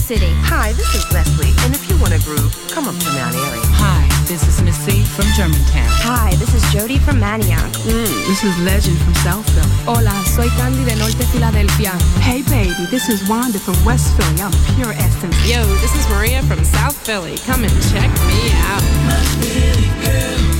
City. Hi, this is Leslie, and if you want to groove, come up to Mount Airy. Hi, this is Missy from Germantown. Hi, this is Jody from Maniac. Mm, this is Legend from South Philly. Hola, soy Candy de Norte Filadelfia. Hey baby, this is Wanda from West Philly. I'm pure essence. Yo, this is Maria from South Philly. Come and check me out.